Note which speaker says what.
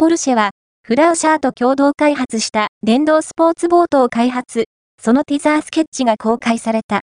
Speaker 1: ポルシェは、フラウシャーと共同開発した電動スポーツボートを開発、そのティザースケッチが公開された。